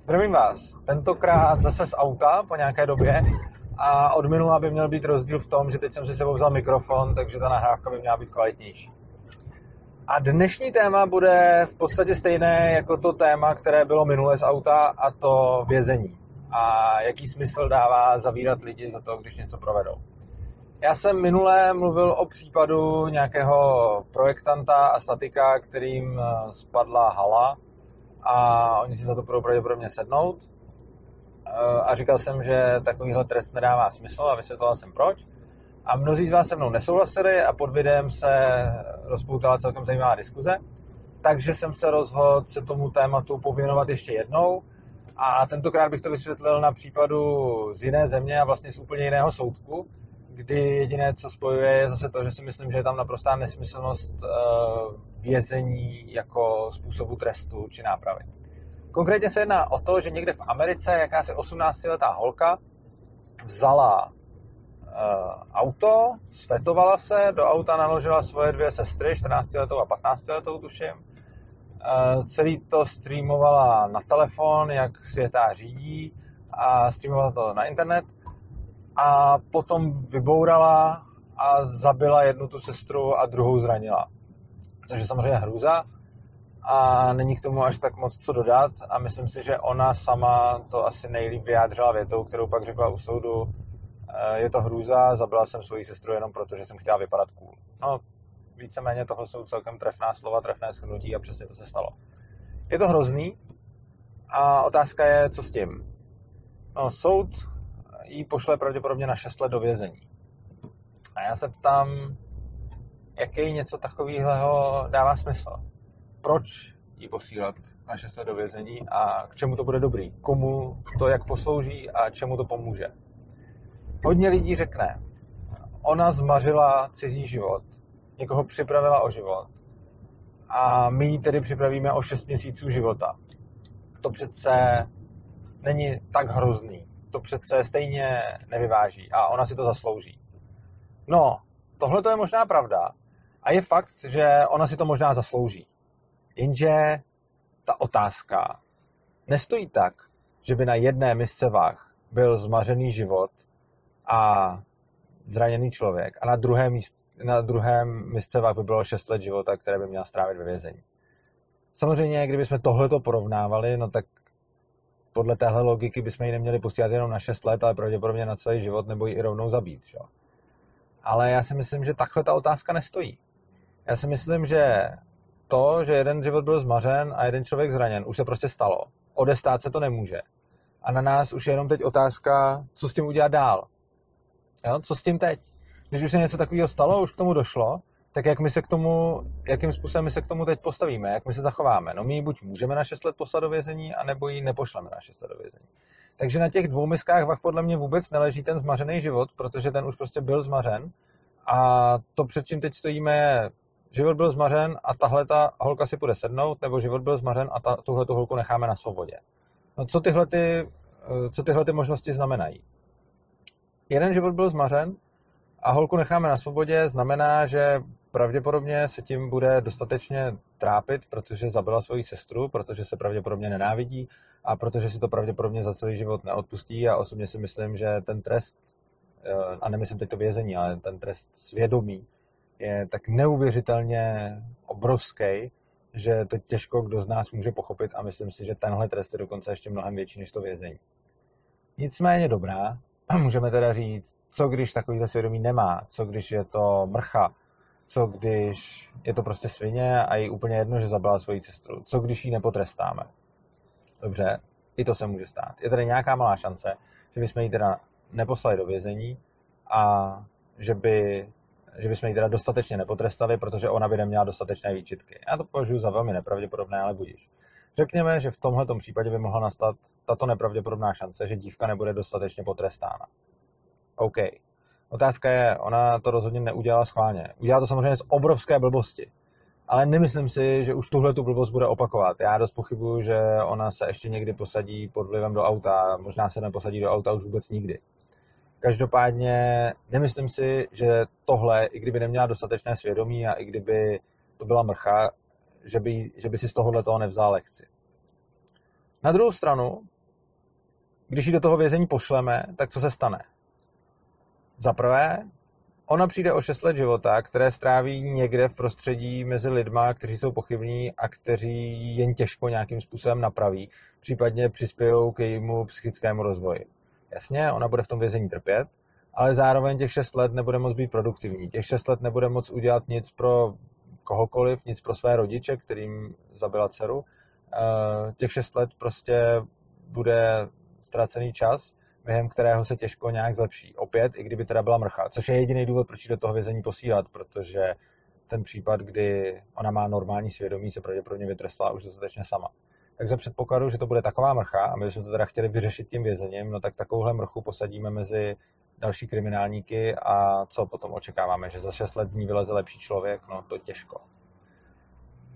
Zdravím vás. Tentokrát zase z auta po nějaké době a od minula by měl být rozdíl v tom, že teď jsem si sebou vzal mikrofon, takže ta nahrávka by měla být kvalitnější. A dnešní téma bude v podstatě stejné jako to téma, které bylo minule z auta a to vězení. A jaký smysl dává zavírat lidi za to, když něco provedou. Já jsem minule mluvil o případu nějakého projektanta a statika, kterým eh, spadla hala a oni si za to budou pravděpodobně sednout. Eh, a říkal jsem, že takovýhle trest nedává smysl a vysvětloval jsem proč. A mnozí z vás se mnou nesouhlasili a pod videem se rozpoutala celkem zajímavá diskuze. Takže jsem se rozhodl se tomu tématu pověnovat ještě jednou. A tentokrát bych to vysvětlil na případu z jiné země a vlastně z úplně jiného soudku, kdy jediné, co spojuje, je zase to, že si myslím, že je tam naprostá nesmyslnost eh, vězení jako způsobu trestu či nápravy. Konkrétně se jedná o to, že někde v Americe jakási 18-letá holka vzala uh, auto, svetovala se, do auta naložila svoje dvě sestry, 14-letou a 15-letou tuším. Uh, celý to streamovala na telefon, jak světá řídí a streamovala to na internet a potom vybourala a zabila jednu tu sestru a druhou zranila. Což je samozřejmě hrůza a není k tomu až tak moc co dodat a myslím si, že ona sama to asi nejlíp vyjádřila větou, kterou pak řekla u soudu, e, je to hrůza, zabila jsem svoji sestru jenom proto, že jsem chtěla vypadat cool. No, víceméně toho jsou celkem trefná slova, trefné schnutí a přesně to se stalo. Je to hrozný a otázka je, co s tím. No, soud jí pošle pravděpodobně na 6 let do vězení. A já se ptám, jaký něco takového dává smysl. Proč jí posílat na 6 let do vězení a k čemu to bude dobrý? Komu to jak poslouží a čemu to pomůže? Hodně lidí řekne, ona zmařila cizí život, někoho připravila o život a my ji tedy připravíme o 6 měsíců života. To přece není tak hrozný to přece stejně nevyváží a ona si to zaslouží. No, tohle to je možná pravda a je fakt, že ona si to možná zaslouží. Jenže ta otázka nestojí tak, že by na jedné misce vah byl zmařený život a zraněný člověk a na druhém, míst, na druhém misce vah by bylo 6 let života, které by měla strávit ve vězení. Samozřejmě, kdybychom tohleto porovnávali, no tak podle téhle logiky bychom ji neměli posílat jenom na 6 let, ale pravděpodobně na celý život nebo ji i rovnou zabít. Že? Ale já si myslím, že takhle ta otázka nestojí. Já si myslím, že to, že jeden život byl zmařen a jeden člověk zraněn, už se prostě stalo. Odestát se to nemůže. A na nás už je jenom teď otázka, co s tím udělat dál. Jo? Co s tím teď? Když už se něco takového stalo, už k tomu došlo, tak jak my se k tomu, jakým způsobem my se k tomu teď postavíme, jak my se zachováme. No my ji buď můžeme na 6 let poslat do vězení, anebo ji nepošleme na 6 let do vězení. Takže na těch dvou miskách vach podle mě vůbec neleží ten zmařený život, protože ten už prostě byl zmařen. A to, před čím teď stojíme, je, život byl zmařen a tahle ta holka si bude sednout, nebo život byl zmařen a ta, tuhle tu holku necháme na svobodě. No co tyhle, ty, co tyhle ty možnosti znamenají? Jeden život byl zmařen a holku necháme na svobodě, znamená, že pravděpodobně se tím bude dostatečně trápit, protože zabila svoji sestru, protože se pravděpodobně nenávidí a protože si to pravděpodobně za celý život neodpustí a osobně si myslím, že ten trest, eh, a nemyslím teď to vězení, ale ten trest svědomí je tak neuvěřitelně obrovský, že to těžko kdo z nás může pochopit a myslím si, že tenhle trest je dokonce ještě mnohem větší než to vězení. Nicméně dobrá, můžeme teda říct, co když takovýhle svědomí nemá, co když je to mrcha, co když je to prostě svině a je úplně jedno, že zabila svoji sestru, co když ji nepotrestáme. Dobře, i to se může stát. Je tady nějaká malá šance, že bychom ji teda neposlali do vězení a že by že bychom ji teda dostatečně nepotrestali, protože ona by neměla dostatečné výčitky. Já to považuji za velmi nepravděpodobné, ale budíš. Řekněme, že v tomhle případě by mohla nastat tato nepravděpodobná šance, že dívka nebude dostatečně potrestána. OK. Otázka je, ona to rozhodně neudělala schválně. Udělala to samozřejmě z obrovské blbosti. Ale nemyslím si, že už tuhle tu blbost bude opakovat. Já dost pochybuju, že ona se ještě někdy posadí pod vlivem do auta. Možná se neposadí do auta už vůbec nikdy. Každopádně nemyslím si, že tohle, i kdyby neměla dostatečné svědomí a i kdyby to byla mrcha, že by, že by si z tohohle toho nevzal lekci. Na druhou stranu, když ji do toho vězení pošleme, tak co se stane? Za prvé, ona přijde o 6 let života, které stráví někde v prostředí mezi lidma, kteří jsou pochybní a kteří jen těžko nějakým způsobem napraví, případně přispějou k jejímu psychickému rozvoji. Jasně, ona bude v tom vězení trpět, ale zároveň těch 6 let nebude moc být produktivní. Těch 6 let nebude moc udělat nic pro kohokoliv, nic pro své rodiče, kterým zabila dceru. Eh, těch 6 let prostě bude ztracený čas, během kterého se těžko nějak zlepší. Opět, i kdyby teda byla mrcha, což je jediný důvod, proč do toho vězení posílat, protože ten případ, kdy ona má normální svědomí, se pravděpodobně vytrestla už dostatečně sama. Tak za předpokladu, že to bude taková mrcha, a my bychom to teda chtěli vyřešit tím vězením, no tak takovouhle mrchu posadíme mezi další kriminálníky a co potom očekáváme, že za 6 let z ní vyleze lepší člověk, no to těžko.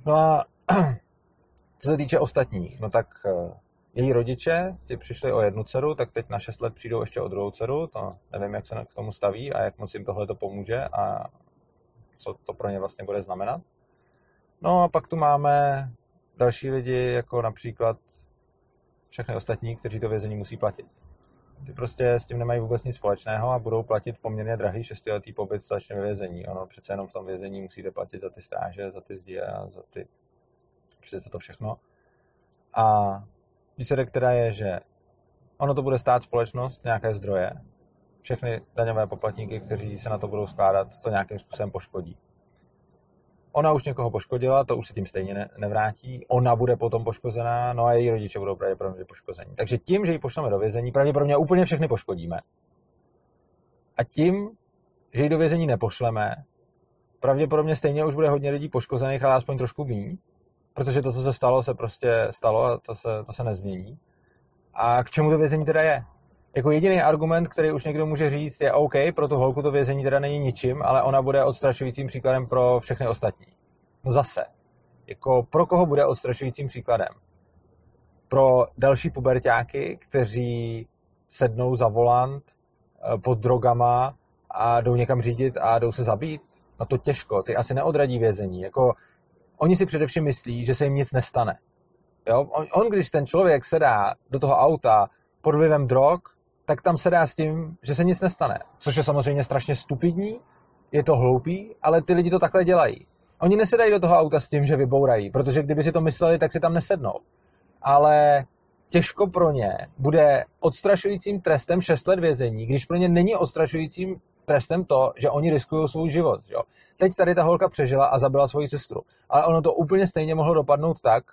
No a co se týče ostatních, no tak eh, její rodiče, ti přišli o jednu dceru, tak teď na 6 let přijdou ještě o druhou dceru, to nevím, jak se k tomu staví a jak moc jim tohle to pomůže a co to pro ně vlastně bude znamenat. No a pak tu máme další lidi, jako například všechny ostatní, kteří to vězení musí platit. Ty prostě s tím nemají vůbec nic společného a budou platit poměrně drahý šestiletý pobyt strašně ve vězení. Ono přece jenom v tom vězení musíte platit za ty stáže, za ty zdi a za ty prostě za to všechno. A výsledek teda je, že ono to bude stát společnost, nějaké zdroje. Všechny daňové poplatníky, kteří se na to budou skládat, to nějakým způsobem poškodí. Ona už někoho poškodila, to už se tím stejně ne, nevrátí. Ona bude potom poškozená, no a její rodiče budou pravděpodobně poškození. Takže tím, že ji pošleme do vězení, pravděpodobně úplně všechny poškodíme. A tím, že ji do vězení nepošleme, pravděpodobně stejně už bude hodně lidí poškozených, ale aspoň trošku méně protože to, co se stalo, se prostě stalo a to se, to se nezmění. A k čemu to vězení teda je? Jako jediný argument, který už někdo může říct, je OK, pro tu holku to vězení teda není ničím, ale ona bude odstrašujícím příkladem pro všechny ostatní. No zase, jako pro koho bude odstrašujícím příkladem? Pro další pubertáky, kteří sednou za volant eh, pod drogama a jdou někam řídit a jdou se zabít? No to těžko, ty asi neodradí vězení. Jako oni si především myslí, že se jim nic nestane. Jo? On, on, když ten člověk sedá do toho auta pod vlivem drog, tak tam sedá s tím, že se nic nestane. Což je samozřejmě strašně stupidní, je to hloupý, ale ty lidi to takhle dělají. Oni nesedají do toho auta s tím, že vybourají, protože kdyby si to mysleli, tak si tam nesednou. Ale těžko pro ně bude odstrašujícím trestem 6 let vězení, když pro ně není odstrašujícím trestem to, že oni riskují svůj život. Jo. Teď tady ta holka přežila a zabila svoji sestru. Ale ono to úplně stejně mohlo dopadnout tak,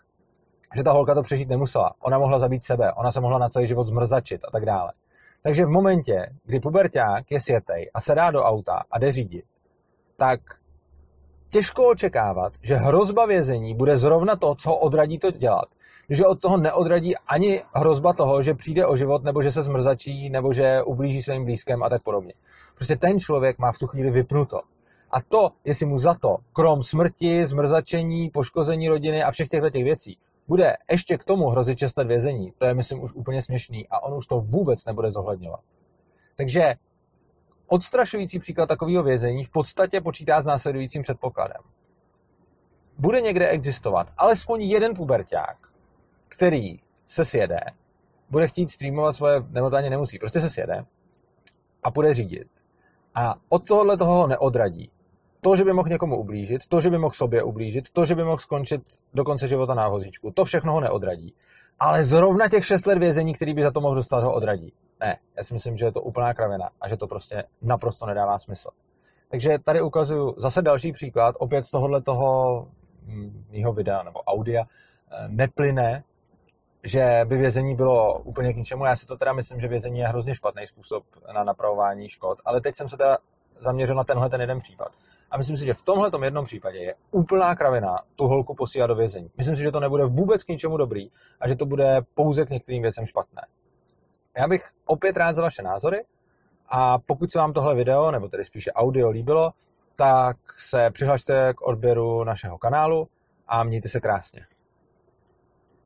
že ta holka to přežít nemusela. Ona mohla zabít sebe, ona se mohla na celý život zmrzačit a tak dále. Takže v momentě, kdy puberták je světej a se dá do auta a jde řídit, tak těžko očekávat, že hrozba vězení bude zrovna to, co odradí to dělat. Že od toho neodradí ani hrozba toho, že přijde o život, nebo že se zmrzačí, nebo že ublíží svým blízkem a tak podobně. Prostě ten člověk má v tu chvíli vypnuto. A to, jestli mu za to, krom smrti, zmrzačení, poškození rodiny a všech těchto těch věcí, bude ještě k tomu hrozit 6 let vězení, to je, myslím, už úplně směšný a on už to vůbec nebude zohledňovat. Takže odstrašující příklad takového vězení v podstatě počítá s následujícím předpokladem. Bude někde existovat alespoň jeden puberták, který se sjede, bude chtít streamovat svoje, nebo to ani nemusí, prostě se sjede a bude řídit. A od tohohle toho ho neodradí. To, že by mohl někomu ublížit, to, že by mohl sobě ublížit, to, že by mohl skončit do konce života na vozíčku, to všechno ho neodradí. Ale zrovna těch šest let vězení, který by za to mohl dostat, ho odradí. Ne, já si myslím, že je to úplná kravina a že to prostě naprosto nedává smysl. Takže tady ukazuju zase další příklad, opět z tohohle toho hm, mýho videa nebo audia eh, neplyne, že by vězení bylo úplně k ničemu. Já si to teda myslím, že vězení je hrozně špatný způsob na napravování škod, ale teď jsem se teda zaměřil na tenhle ten jeden případ. A myslím si, že v tomhle jednom případě je úplná kravina tu holku posílat do vězení. Myslím si, že to nebude vůbec k ničemu dobrý a že to bude pouze k některým věcem špatné. Já bych opět rád za vaše názory a pokud se vám tohle video, nebo tedy spíše audio líbilo, tak se přihlašte k odběru našeho kanálu a mějte se krásně.